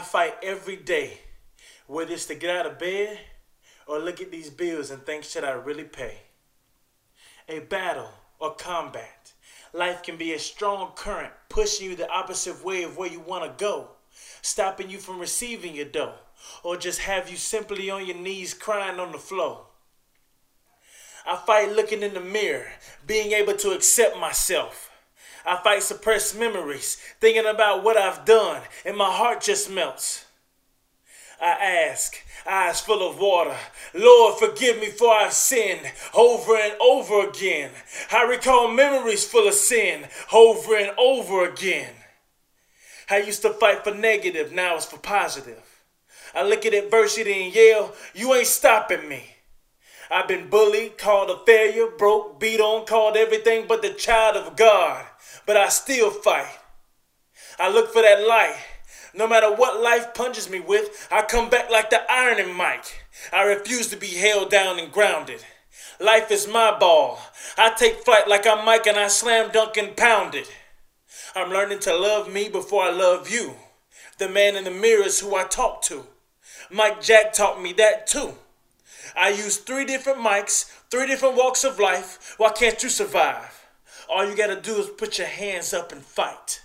fight every day, whether it's to get out of bed or look at these bills and think, should I really pay? A battle or combat. Life can be a strong current pushing you the opposite way of where you want to go, stopping you from receiving your dough, or just have you simply on your knees crying on the floor. I fight looking in the mirror, being able to accept myself. I fight suppressed memories, thinking about what I've done, and my heart just melts. I ask, eyes full of water, Lord, forgive me for I've sinned over and over again. I recall memories full of sin over and over again. I used to fight for negative, now it's for positive. I look at adversity and yell, You ain't stopping me. I've been bullied, called a failure, broke, beat on, called everything but the child of God but I still fight. I look for that light. No matter what life punches me with, I come back like the Iron Mike. I refuse to be held down and grounded. Life is my ball. I take flight like I'm Mike and I slam dunk and pound it. I'm learning to love me before I love you. The man in the mirror is who I talk to. Mike Jack taught me that too. I use three different mics, three different walks of life. Why can't you survive? All you gotta do is put your hands up and fight.